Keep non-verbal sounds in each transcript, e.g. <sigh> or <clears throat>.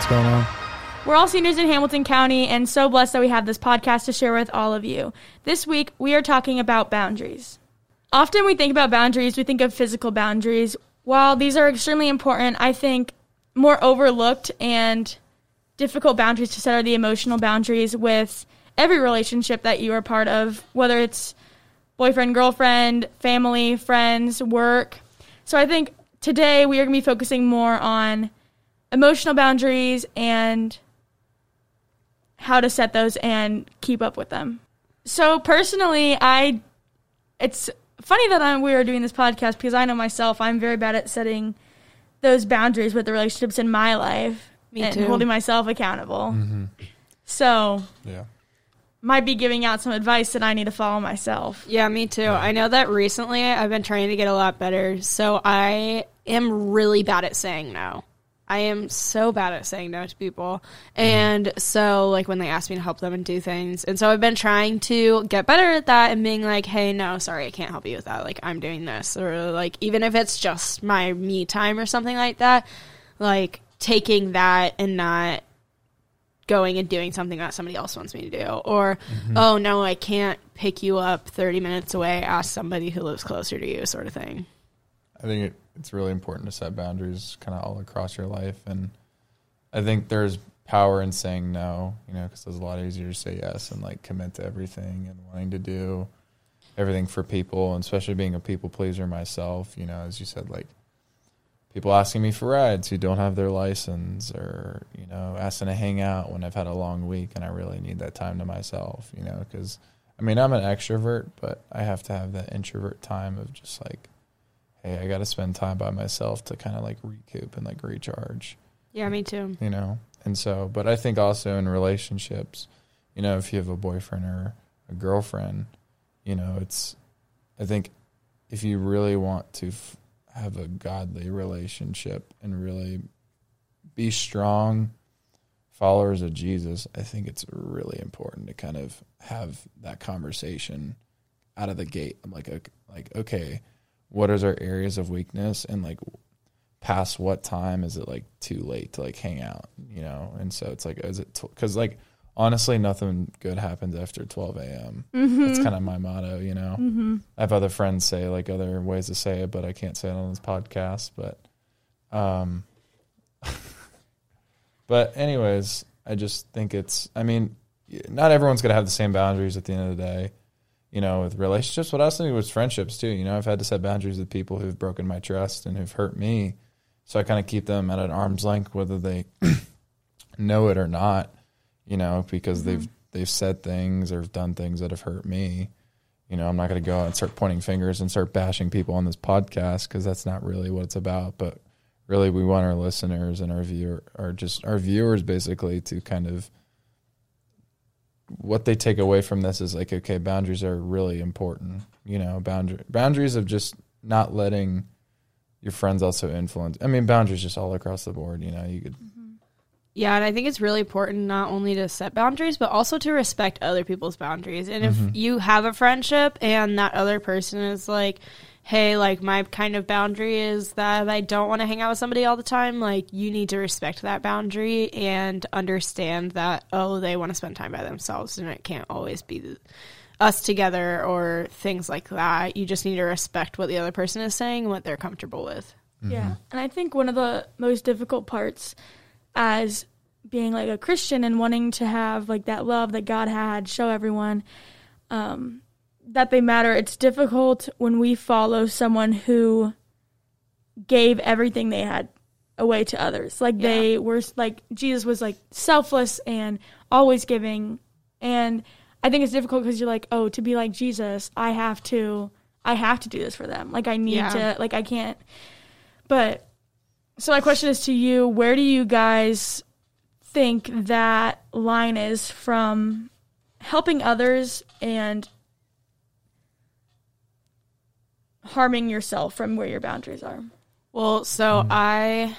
What's going on? We're all seniors in Hamilton County and so blessed that we have this podcast to share with all of you. This week, we are talking about boundaries. Often we think about boundaries, we think of physical boundaries. While these are extremely important, I think more overlooked and difficult boundaries to set are the emotional boundaries with every relationship that you are part of, whether it's boyfriend, girlfriend, family, friends, work. So I think today we are going to be focusing more on emotional boundaries and how to set those and keep up with them. So personally, I it's funny that I'm, we are doing this podcast because I know myself I'm very bad at setting those boundaries with the relationships in my life Me and too. holding myself accountable. Mm-hmm. So Yeah. might be giving out some advice that I need to follow myself. Yeah, me too. I know that recently I've been trying to get a lot better. So I am really bad at saying no. I am so bad at saying no to people. And so, like, when they ask me to help them and do things. And so I've been trying to get better at that and being like, hey, no, sorry, I can't help you with that. Like, I'm doing this. Or, like, even if it's just my me time or something like that, like, taking that and not going and doing something that somebody else wants me to do or mm-hmm. oh no i can't pick you up 30 minutes away ask somebody who lives closer to you sort of thing I think it, it's really important to set boundaries kind of all across your life. And I think there's power in saying no, you know, because it's a lot easier to say yes and like commit to everything and wanting to do everything for people, and especially being a people pleaser myself, you know, as you said, like people asking me for rides who don't have their license or, you know, asking to hang out when I've had a long week and I really need that time to myself, you know, because I mean, I'm an extrovert, but I have to have that introvert time of just like, hey, I got to spend time by myself to kind of like recoup and like recharge, yeah me too you know? And so, but I think also in relationships, you know, if you have a boyfriend or a girlfriend, you know, it's, I think if you really want to f- have a godly relationship and really be strong followers of Jesus, I think it's really important to kind of have that conversation out of the gate. I'm like, ok- like, okay, what is our areas of weakness and like past what time is it like too late to like hang out, you know? And so it's like, is it, because like honestly, nothing good happens after 12 a.m. That's kind of my motto, you know? I have other friends say like other ways to say it, but I can't say it on this podcast. But, um, <laughs> but anyways, I just think it's, I mean, not everyone's going to have the same boundaries at the end of the day, you know, with relationships, but also with friendships too. You know, I've had to set boundaries with people who've broken my trust and who've hurt me. So I kind of keep them at an arm's length, whether they <clears throat> know it or not, you know, because they've, mm-hmm. they've said things or done things that have hurt me. You know, I'm not going to go out and start pointing fingers and start bashing people on this podcast because that's not really what it's about. But really, we want our listeners and our viewer, or just our viewers, basically, to kind of what they take away from this is like, okay, boundaries are really important. You know, boundary boundaries of just not letting your friends also influence. I mean, boundaries just all across the board. You know, you could mm-hmm. yeah and i think it's really important not only to set boundaries but also to respect other people's boundaries and if mm-hmm. you have a friendship and that other person is like hey like my kind of boundary is that i don't want to hang out with somebody all the time like you need to respect that boundary and understand that oh they want to spend time by themselves and it can't always be us together or things like that. You just need to respect what the other person is saying and what they're comfortable with. Yeah. And I think one of the most difficult parts as being like a Christian and wanting to have like that love that God had, show everyone um, that they matter. It's difficult when we follow someone who gave everything they had away to others. Like they were like Jesus was like selfless and always giving. And I think it's difficult because you're like, oh, to be like Jesus, I have to, I have to do this for them. Like I need Yeah. to, like I can't. But so my question is to you: Where do you guys think that line is from helping others and harming yourself from where your boundaries are? Well, so I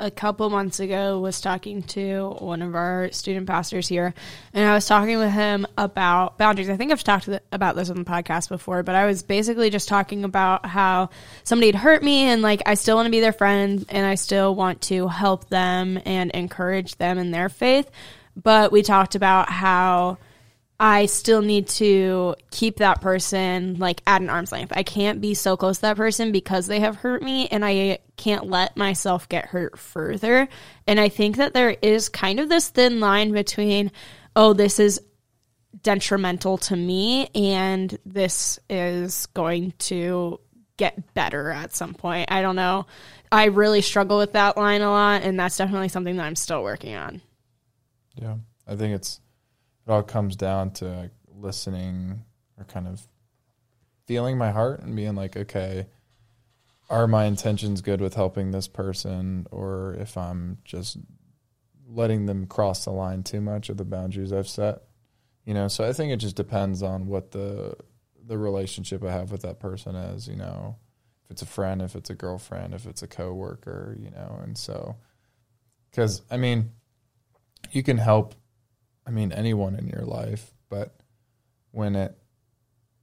a couple months ago was talking to one of our student pastors here, and I was talking with him about boundaries. I think I've talked about this on the podcast before, but I was basically just talking about how somebody had hurt me, and like I still want to be their friend, and I still want to help them and encourage them in their faith. But we talked about how I still need to keep that person like at an arm's length. I can't be so close to that person because they have hurt me and I can't let myself get hurt further. And I think that there is kind of this thin line between, oh, this is detrimental to me and this is going to get better at some point. I don't know. I really struggle with that line a lot and that's definitely something that I'm still working on. Yeah. I think it's it all comes down to listening or kind of feeling my heart and being like, okay, are my intentions good with helping this person, or if I'm just letting them cross the line too much of the boundaries I've set, you know. So I think it just depends on what the the relationship I have with that person is, you know, if it's a friend, if it's a girlfriend, if it's a coworker, you know, and so because I mean, you can help I mean, anyone in your life, but when it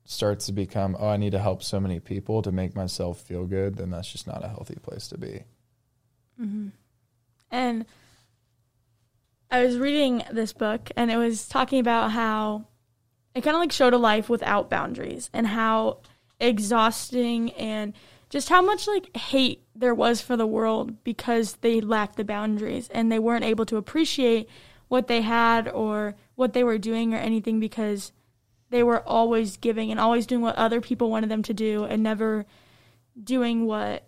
starts to become, oh, I need to help so many people to make myself feel good, then that's just not a healthy place to be. Mm-hmm. And I was reading this book, and it was talking about how it kind of like showed a life without boundaries and how exhausting and just how much like hate there was for the world because they lacked the boundaries and they weren't able to appreciate what they had or what they were doing or anything because they were always giving and always doing what other people wanted them to do and never doing what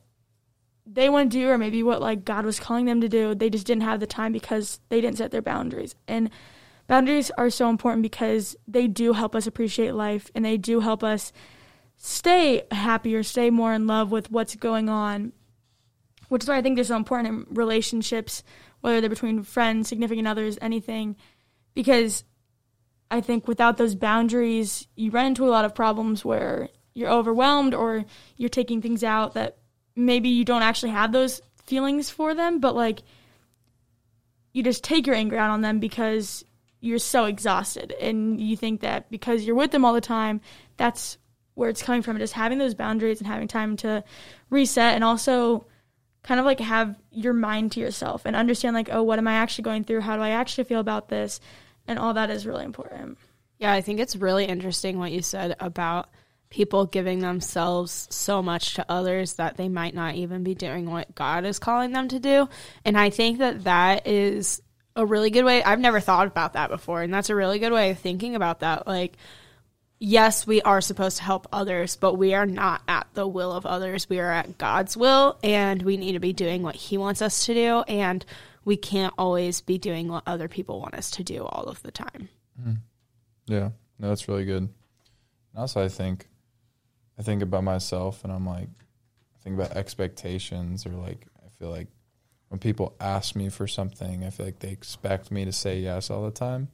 they want to do or maybe what like God was calling them to do. They just didn't have the time because they didn't set their boundaries. And boundaries are so important because they do help us appreciate life and they do help us stay happier, stay more in love with what's going on. Which is why I think they're so important in relationships whether they're between friends, significant others, anything, because I think without those boundaries, you run into a lot of problems where you're overwhelmed or you're taking things out that maybe you don't actually have those feelings for them, but like you just take your anger out on them because you're so exhausted and you think that because you're with them all the time, that's where it's coming from. Just having those boundaries and having time to reset and also kind of like have your mind to yourself and understand like oh what am i actually going through? How do i actually feel about this? And all that is really important. Yeah i think it's really interesting what you said about people giving themselves so much to others that they might not even be doing what god is calling them to do. And i think that that is a really good way i've never thought about that before and that's a really good way of thinking about that. Like yes, we are supposed to help others, but we are not at the will of others. We are at God's will, and we need to be doing what He wants us to do. And we can't always be doing what other people want us to do all of the time. Mm. Yeah, no, that's really good. And also, I think, I think about myself, and I'm like, I think about expectations, or like, I feel like when people ask me for something, I feel like they expect me to say yes all the time.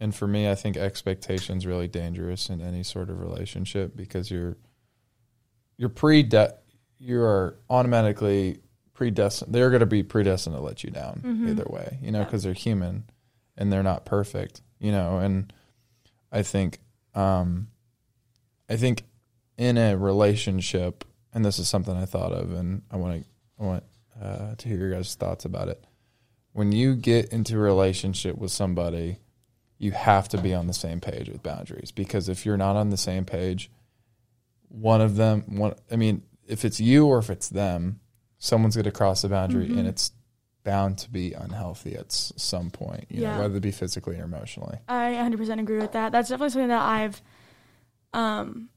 And for me, I think expectations really dangerous in any sort of relationship because you're you're pre you are automatically predestined. They're going to be predestined to let you down mm-hmm. either way, you know, because yeah. they're human and they're not perfect, you know. And I think, um, I think in a relationship, and this is something I thought of, and I want to I want uh, to hear your guys' thoughts about it. When you get into a relationship with somebody you have to be on the same page with boundaries because if you're not on the same page, one of them, one, I mean, if it's you or if it's them, someone's going to cross the boundary mm-hmm. and it's bound to be unhealthy at some point, you yeah. know, whether it be physically or emotionally. I 100% agree with that. That's definitely something that I've, um,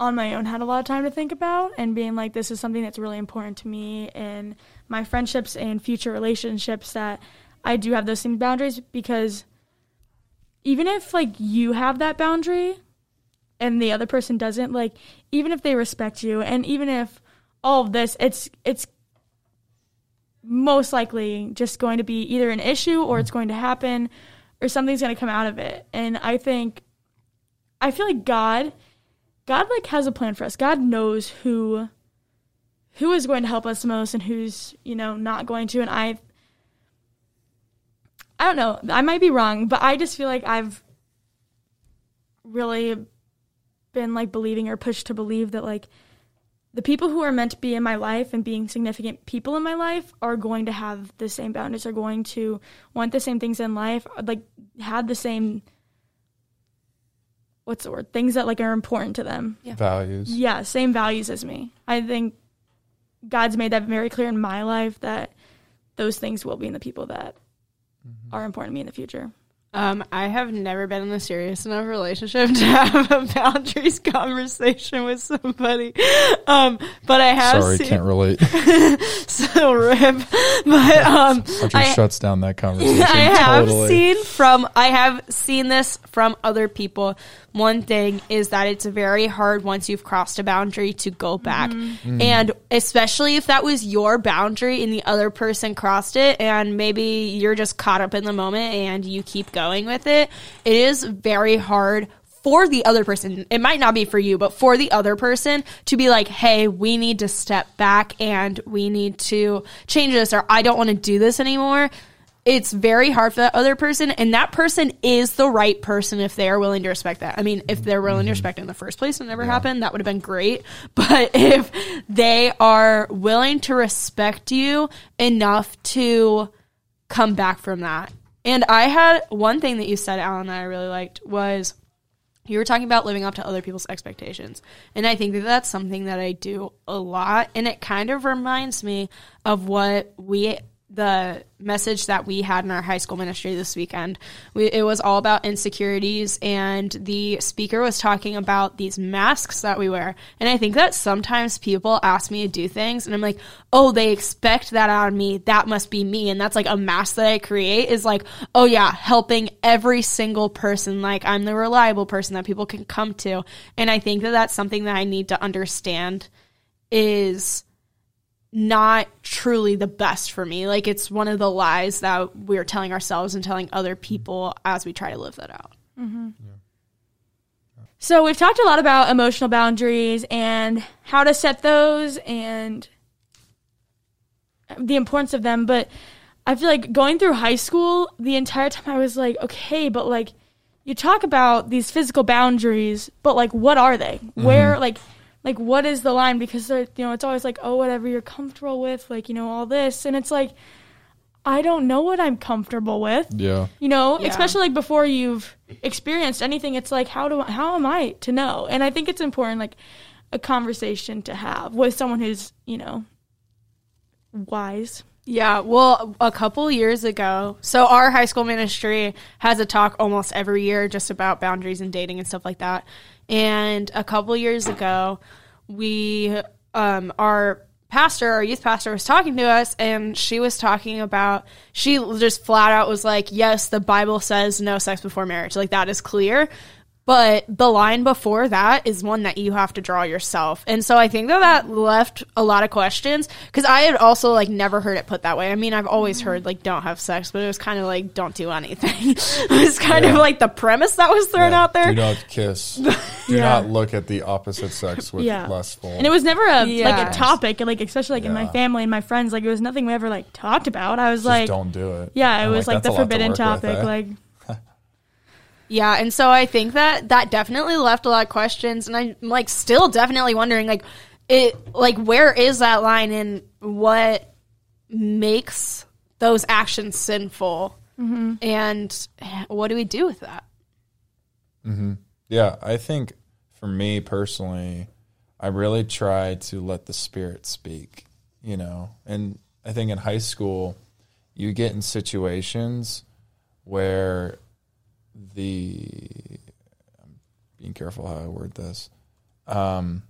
on my own had a lot of time to think about and being like this is something that's really important to me in my friendships and future relationships that I do have those same boundaries because even if like you have that boundary and the other person doesn't, like even if they respect you and even if all of this it's it's most likely just going to be either an issue or it's going to happen or something's going to come out of it. And I think I feel like God God like has a plan for us. God knows who who is going to help us most and who's you know not going to and i i don't know i might be wrong but i just feel like i've really been like believing or pushed to believe that like the people who are meant to be in my life and being significant people in my life are going to have the same boundaries are going to want the same things in life like have the same what's the word things that like are important to them Yeah. Values. yeah same values as me i think god's made that very clear in my life that those things will be in the people that are important to me in the future Um, I have never been in a serious enough relationship <laughs> to have a boundaries conversation with somebody. Um, but I have Sorry, seen can't relate. <laughs> so rip. But <laughs> um, Audra I- shuts down that conversation. I have totally. seen from I have seen this from other people. One thing is that it's very hard once you've crossed a boundary to go back. And especially if that was your boundary and the other person crossed it and maybe you're just caught up in the moment and you keep going with it, it is very hard for the other person. It might not be for you, but for the other person to be like, "Hey, we need to step back and we need to change this or I don't want to do this anymore." it's very hard for that other person and that person is the right person if they are willing to respect that i mean if they're willing to mm-hmm. respect it in the first place and never happened that would have been great <laughs> but if they are willing to respect you enough to come back from that and i had one thing that you said alan that i really liked was you were talking about living up to other people's expectations. And I think that that's something that I do a lot. And it kind of reminds me of what we, the message that we had in our high school ministry this weekend. We, it was all about insecurities, and the speaker was talking about these masks that we wear. And I think that sometimes people ask me to do things, and I'm like, oh, they expect that out of me. That must be me. And that's like a mask that I create is like, oh, yeah, helping every single person. Like, I'm the reliable person that people can come to. And I think that that's something that I need to understand is not truly the best for me. Like it's one of the lies that we're telling ourselves and telling other people as we try to live that out. mm-hmm. So we've talked a lot about emotional boundaries and how to set those and the importance of them, but I feel like going through high school, the entire time I was like, okay, but like you talk about these physical boundaries, but like what are they? Where like like what is the line because you know, it's always like, oh, whatever you're comfortable with, like, you know, all this and it's like I don't know what I'm comfortable with Yeah. you know Yeah. especially like before you've experienced anything it's like how do I, how am i to know and i think it's important like a conversation to have with someone who's you know wise Yeah, well, a couple years ago, so our high school ministry has a talk almost every year just about boundaries and dating and stuff like that. And a couple years ago, we, um, our pastor, our youth pastor, was talking to us, and she was talking about, she just flat out was like, yes, the Bible says no sex before marriage. Like, that is clear. But the line before that is one that you have to draw yourself. And so I think that that left a lot of questions because I had also like never heard it put that way. I mean, I've always heard like don't have sex, but it was kind of like don't do anything. <laughs> it was kind of like the premise that was thrown Yeah. out there. Do not kiss. <laughs> Do Yeah. not look at the opposite sex with Yeah. lustful. and it was never a like a topic like especially like in my family and my friends like it was nothing we ever like talked about i was Just like don't do it. yeah it I'm was like, "That's a the lot to forbidden work with, topic eh?" like Yeah, and so I think that that definitely left a lot of questions, and I'm like still definitely wondering like it like where is that line and what makes those actions sinful, mm-hmm. and what do we do with that? Mm-hmm. Yeah, I think for me personally, I really try to let the spirit speak, you know. And I think in high school, you get in situations where the I'm being careful how I word this. Um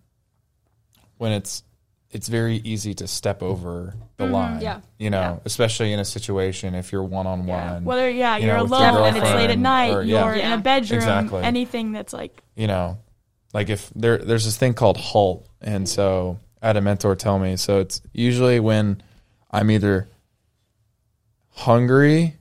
when it's it's very easy to step over the line. yeah. You know, Yeah. especially in a situation if you're one on one. whether yeah You you're know, with your alone and it's late at night or- yeah. you're in a bedroom Exactly. anything that's like you know, like if there there's this thing called halt, and so I had a mentor tell me. So it's usually when I'm either hungry,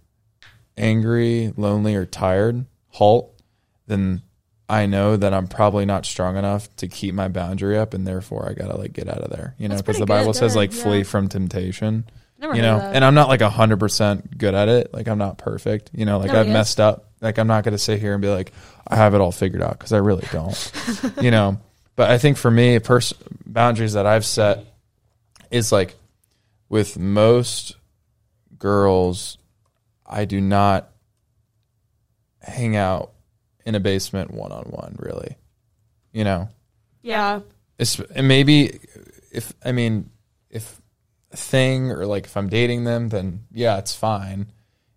angry, lonely, or tired. Halt, then I know that I'm probably not strong enough to keep my boundary up, and therefore I gotta like get out of there. You know, because the Bible good, says like flee from temptation. Never you know, and I'm not like hundred percent good at it. Like I'm not perfect. You know, like No, I've yes. messed up. Like I'm not gonna sit here and be like I have it all figured out because I really don't. you know, <laughs> but I think for me, pers- boundaries that I've set is like with most girls, I do not hang out in a basement one on one. Really, you know, yeah. it's and maybe if I mean if a thing or like if I'm dating them, then yeah, it's fine.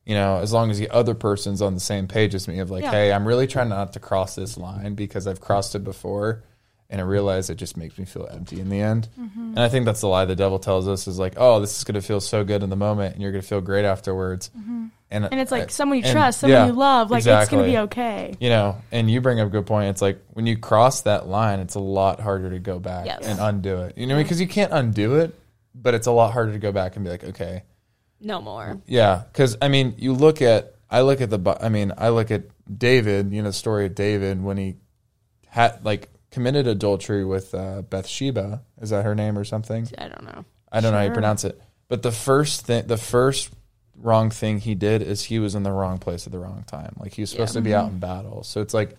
You know, as long as the other person's on the same page as me of like, Yeah. hey, I'm really trying not to cross this line because I've crossed it before and I realize it just makes me feel empty in the end. Mm-hmm. And I think that's the lie the devil tells us is like, oh, this is going to feel so good in the moment and you're going to feel great afterwards. Mm-hmm. And, And it's I- like someone you and- trust, someone yeah, you love. Like it's gonna be okay. You know, and you bring up a good point. It's like when you cross that line, it's a lot harder to go back Yes. and undo it. You know, because you can't undo it, but it's a lot harder to go back and be like, okay, No more. yeah. Because I mean, you look at, I look at the, I mean, I look at David. You know, the story of David when he had like committed adultery with uh, Bathsheba. Is that her name or something? I don't know. I don't know how you Sure. pronounce it. But the first thing, the first wrong thing he did is he was in the wrong place at the wrong time. Like he was supposed to be out in battle. So it's like,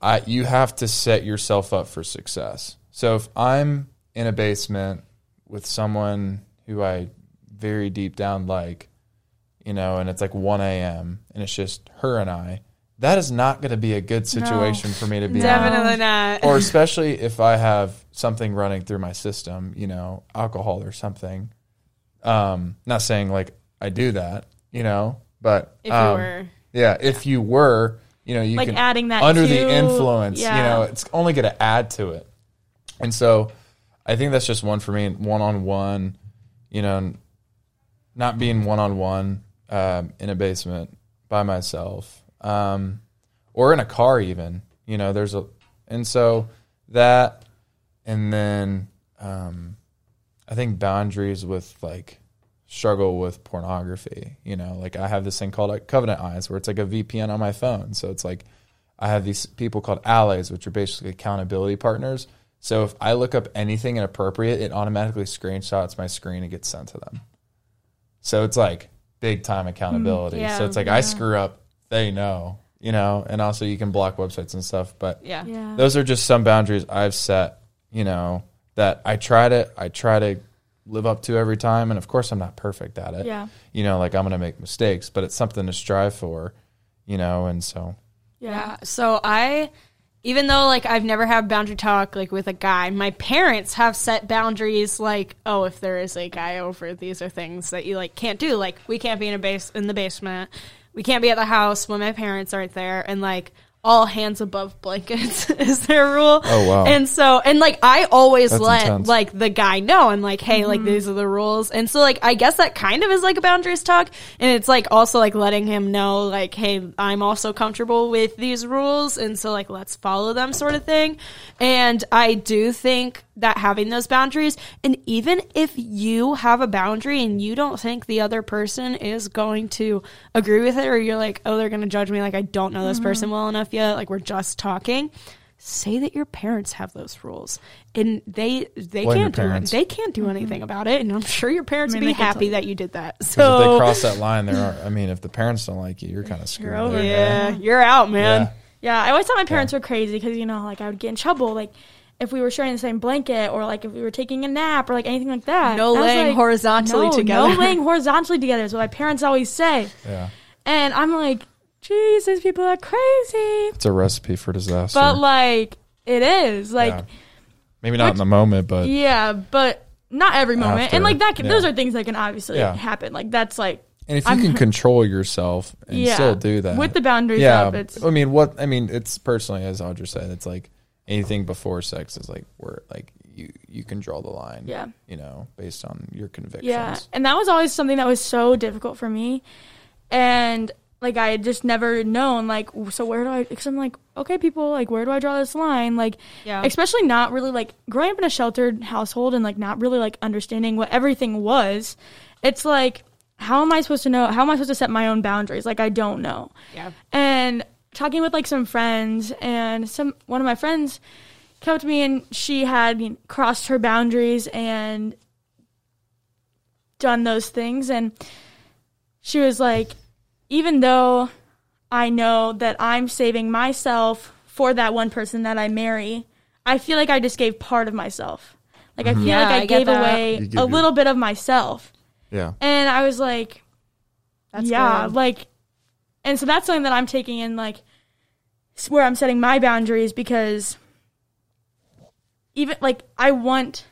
I you have to set yourself up for success. So if I'm in a basement with someone who I very deep down like, you know, and it's like 1 a.m. and it's just her and I, that is not going to be a good situation for me to be in Definitely not. or especially if I have something running through my system, you know, alcohol or something. Um, not saying like I do that, you know, but if um, you were. yeah, if you were, you know, you Like can adding that under to- the influence, yeah. you know, it's only going to add to it. And so, I think that's just one for me, one on one, you know, not being one on one um, in a basement by myself, um, or in a car even. You know, there's a, and so that, and then um, I think boundaries with like struggle with pornography. You know, like I have this thing called like Covenant Eyes, where it's like a VPN on my phone. So it's like I have these people called allies, which are basically accountability partners. So if I look up anything inappropriate, it automatically screenshots my screen and gets sent to them. So it's like big time accountability. yeah, so it's like I screw up, they know, you know, and also you can block websites and stuff. But Yeah. Yeah. those are just some boundaries I've set, you know, that I try to I try to live up to every time. And of course I'm not perfect at it. Yeah. You know, like I'm gonna make mistakes, but it's something to strive for, you know, and so Yeah. Yeah. So I, even though like I've never had boundary talk like with a guy, my parents have set boundaries. Like, oh, if there is a guy over, these are things that you like can't do. Like, we can't be in a base in the basement. We can't be at the house when my parents aren't there, and like all hands above blankets <laughs> is their rule. Oh, wow. And so and like I always That's let intense. like the guy know and like, hey, Mm-hmm. like these are the rules. And so like I guess that kind of is like a boundaries talk. And it's like also like letting him know like, hey, I'm also comfortable with these rules and so like let's follow them sort of thing. And I do think that having those boundaries and even if you have a boundary and you don't think the other person is going to agree with it or you're like, oh, they're gonna judge me like I don't know this person well enough yet, like we're just talking say that your parents have those rules and they they Blame can't do it. They can't do anything mm-hmm. about it, and I'm sure your parents I would be they can tell happy you. that you did that. 'cause if So they cross that line, there are. I mean, if the parents don't like you, you're kind of screwed. over there, yeah, man. you're out, man. Yeah. Yeah, I always thought my parents were crazy because you know, like I would get in trouble, like if we were sharing the same blanket, or like if we were taking a nap, or like anything like that. No laying like, horizontally no, together. No laying horizontally together is what my parents always say, Yeah, and I'm like, these people are crazy. it's a recipe for disaster. But like, it is like, Yeah. maybe not in the moment, but yeah, but not every moment, After, and like that. Can, yeah. Those are things that can obviously Yeah. happen. Like that's like, and if you I'm- can control yourself and still do that with the boundaries yeah, up. It's I mean, what I mean, it's personally as Audra said, it's like anything before sex is like where like you you can draw the line. Yeah. you know, based on your convictions. Yeah, and that was always something that was so difficult for me, and like I had just never known like so where do I? Because I'm like okay, people like where do I draw this line? Like, Yeah. especially not really like growing up in a sheltered household and like not really like understanding what everything was. It's like how am I supposed to know? How am I supposed to set my own boundaries? Like I don't know. Yeah. And talking with like some friends, and some one of my friends came to me, and she had you know, crossed her boundaries and done those things, and she was like, even though I know that I'm saving myself for that one person that I marry, I feel like I just gave part of myself. Like I feel Yeah, like I, I gave away a little bit of myself. Yeah. And I was like, That's yeah, good. like, and so that's something that I'm taking in, like, where I'm setting my boundaries because even, like, I want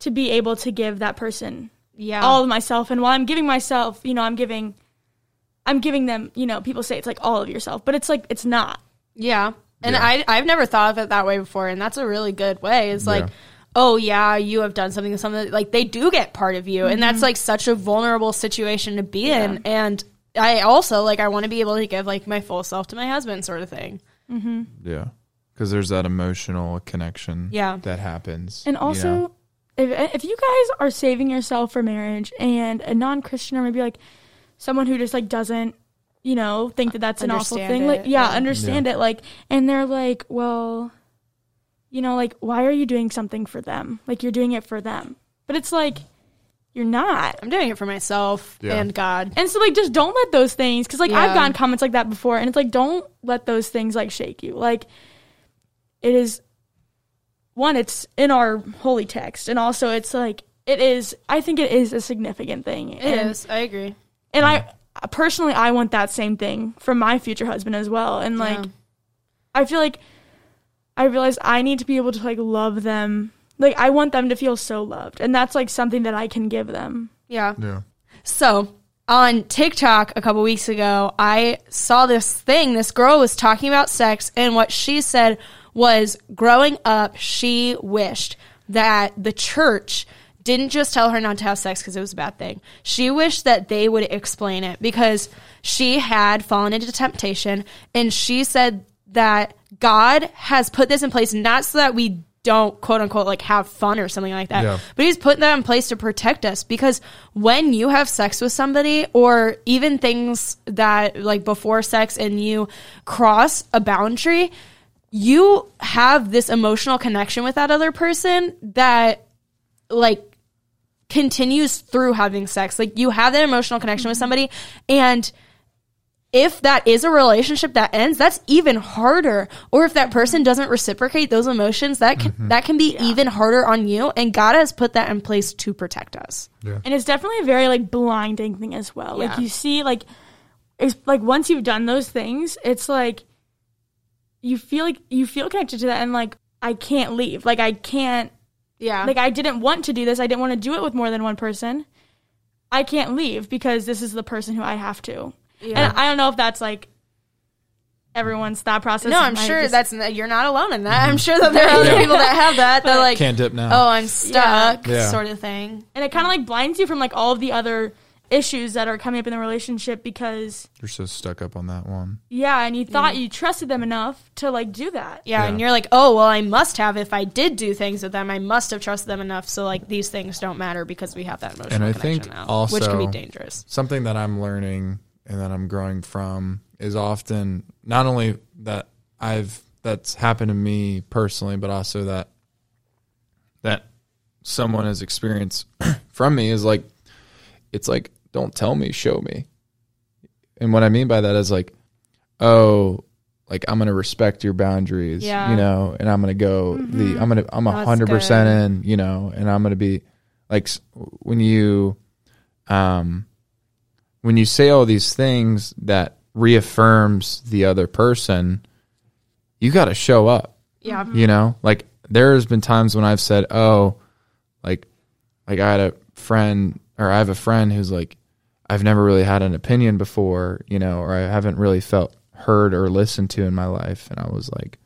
to be able to give that person yeah. all of myself. And while I'm giving myself, you know, I'm giving, I'm giving them, you know, people say it's like all of yourself, but it's like, it's not. Yeah. And Yeah. I I've never thought of it that way before, and that's a really good way. It's like, Yeah. oh yeah, you have done something to something like they do get part of you, and Mm-hmm. that's like such a vulnerable situation to be in. And I also like I want to be able to give like my full self to my husband, sort of thing. Mm-hmm. Yeah. Because there's that emotional connection Yeah. that happens. And you also, know? if if you guys are saving yourself for marriage, and a non Christian or maybe like someone who just like doesn't, you know, think that that's an awful Understand thing, like it, yeah, yeah. understand it, like, and they're like, well, you know, like why are you doing something for them? Like you're doing it for them, but it's like you're not. I'm doing it for myself Yeah. and God. And so like just don't let those things cuz like I've gotten comments like that before and it's like don't let those things like shake you. Like it is one it's in our holy text and also it's like it is I think it is a significant thing. It and, is. I agree. And I personally I want that same thing from my future husband as well. And like Yeah. I feel like I realize I need to be able to like love them. Like I want them to feel so loved. And that's like something that I can give them. Yeah. Yeah. So on TikTok a couple weeks ago, I saw this thing. This girl was talking about sex, and what she said was growing up, she wished that the church didn't just tell her not to have sex because it was a bad thing. She wished that they would explain it because she had fallen into temptation, and she said that God has put this in place not so that we don't quote unquote like have fun or something like that. Yeah. But he's put that in place to protect us because when you have sex with somebody or even things that like before sex and you cross a boundary, you have this emotional connection with that other person that like continues through having sex. Like you have that emotional connection with somebody and if that is a relationship that ends, that's even harder. Or if that person doesn't reciprocate those emotions, that can, mm-hmm. that can be even harder on you. And God has put that in place to protect us. And it's definitely a very like blinding thing as well. Like you see like it's like once you've done those things, it's like you feel like you feel connected to that and like I can't leave. Like I can't Yeah. like I didn't want to do this. I didn't want to do it with more than one person. I can't leave because this is the person who I have to. Yeah. And I don't know if that's like everyone's thought process. no, I'm sure just- that's you're not alone in that. I'm mm-hmm. sure that there are other people that have that. They're like, Can't dip now. oh, I'm stuck, Yeah. sort of thing. and it kind of like blinds you from like all of the other issues that are coming up in the relationship because You're so stuck up on that one. yeah, and you thought you trusted them enough to like do that. Yeah, and you're like, oh, well, I must have. If I did do things with them, I must have trusted them enough. So like these things don't matter because we have that emotional And I connection think now, which can be dangerous. Something that I'm learning and that I'm growing from is often not only that I've that's happened to me personally, but also that that someone has experienced <clears throat> from me is like it's like don't tell me, show me. And what I mean by that is like, oh, like I'm gonna respect your boundaries, Yeah. you know, and I'm gonna go the I'm gonna I'm a hundred percent in, you know, and I'm gonna be like when you, um, when you say all these things that reaffirms the other person, you got to show up. Yeah, You know, like there has been times when I've said, "Oh, like, like I had a friend, or I have a friend who's like, I've never really had an opinion before, you know, or I haven't really felt heard or listened to in my life," and I was like,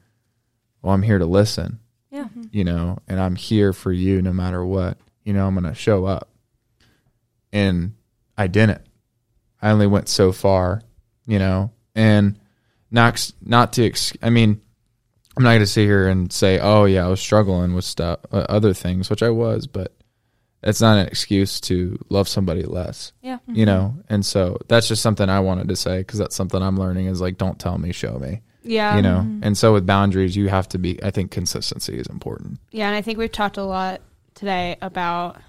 "Well, I'm here to listen, yeah, you know, and I'm here for you no matter what. You know, I'm gonna show up." And I didn't. I only went so far, you know, and not not to. Ex- I mean, I'm not going to sit here and say, "Oh yeah, I was struggling with stuff, uh, other things," which I was, but it's not an excuse to love somebody less. Yeah. You mm-hmm. know, and so that's just something I wanted to say because that's something I'm learning is like, don't tell me, show me. Yeah. You know, mm-hmm. and so with boundaries, you have to be. I think consistency is important. Yeah, and I think we've talked a lot today about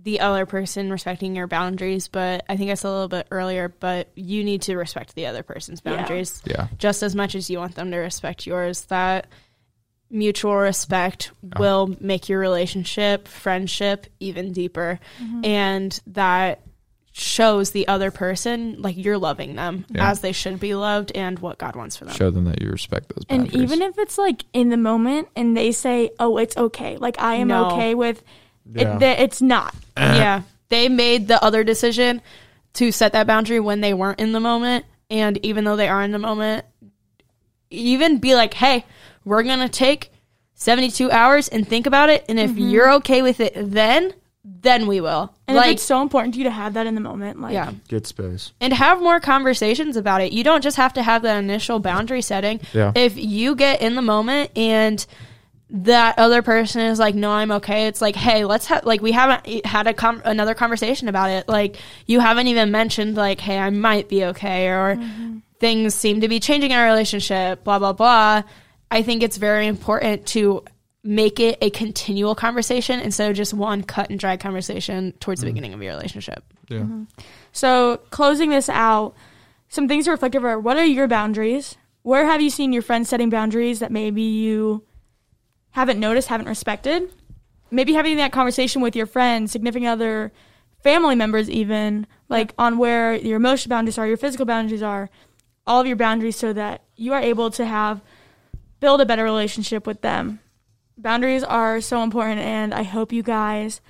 the other person respecting your boundaries, but I think I said a little bit earlier, but you need to respect the other person's Yeah. boundaries Yeah, just as much as you want them to respect yours. That mutual respect Yeah. will make your relationship, friendship even deeper. Mm-hmm. And that shows the other person like you're loving them Yeah. as they should be loved and what God wants for them. show them that you respect those And even if it's like in the moment and they say, "Oh, it's okay," like I am No. okay with Yeah. it, that it's not. <clears throat> yeah. They made the other decision to set that boundary when they weren't in the moment. And even though they are in the moment, even be like, hey, we're going to take 72 hours and think about it. And if mm-hmm. you're okay with it then, then we will. And if like, it's so important to you to have that in the moment, like yeah. Good space. And have more conversations about it. You don't just have to have that initial boundary setting. Yeah. If you get in the moment and that other person is like, no, I'm okay. It's like, hey, let's have like we haven't had a com- another conversation about it. Like you haven't even mentioned like, hey, I might be okay, or mm-hmm. things seem to be changing in our relationship. Blah blah blah. I think it's very important to make it a continual conversation instead of just one cut and dry conversation towards the mm-hmm. beginning of your relationship. Yeah. Mm-hmm. So, closing this out, some things to reflect over what are your boundaries? Where have you seen your friends setting boundaries that maybe you haven't noticed, haven't respected? Maybe having that conversation with your friends, significant other, family members, even, like on where your emotional boundaries are, your physical boundaries are, all of your boundaries so that you are able to have, build a better relationship with them. Boundaries are so important, and I hope you guys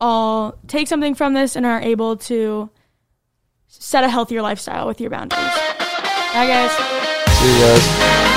all take something from this and are able to set a healthier lifestyle with your boundaries. Bye, guys. See you guys.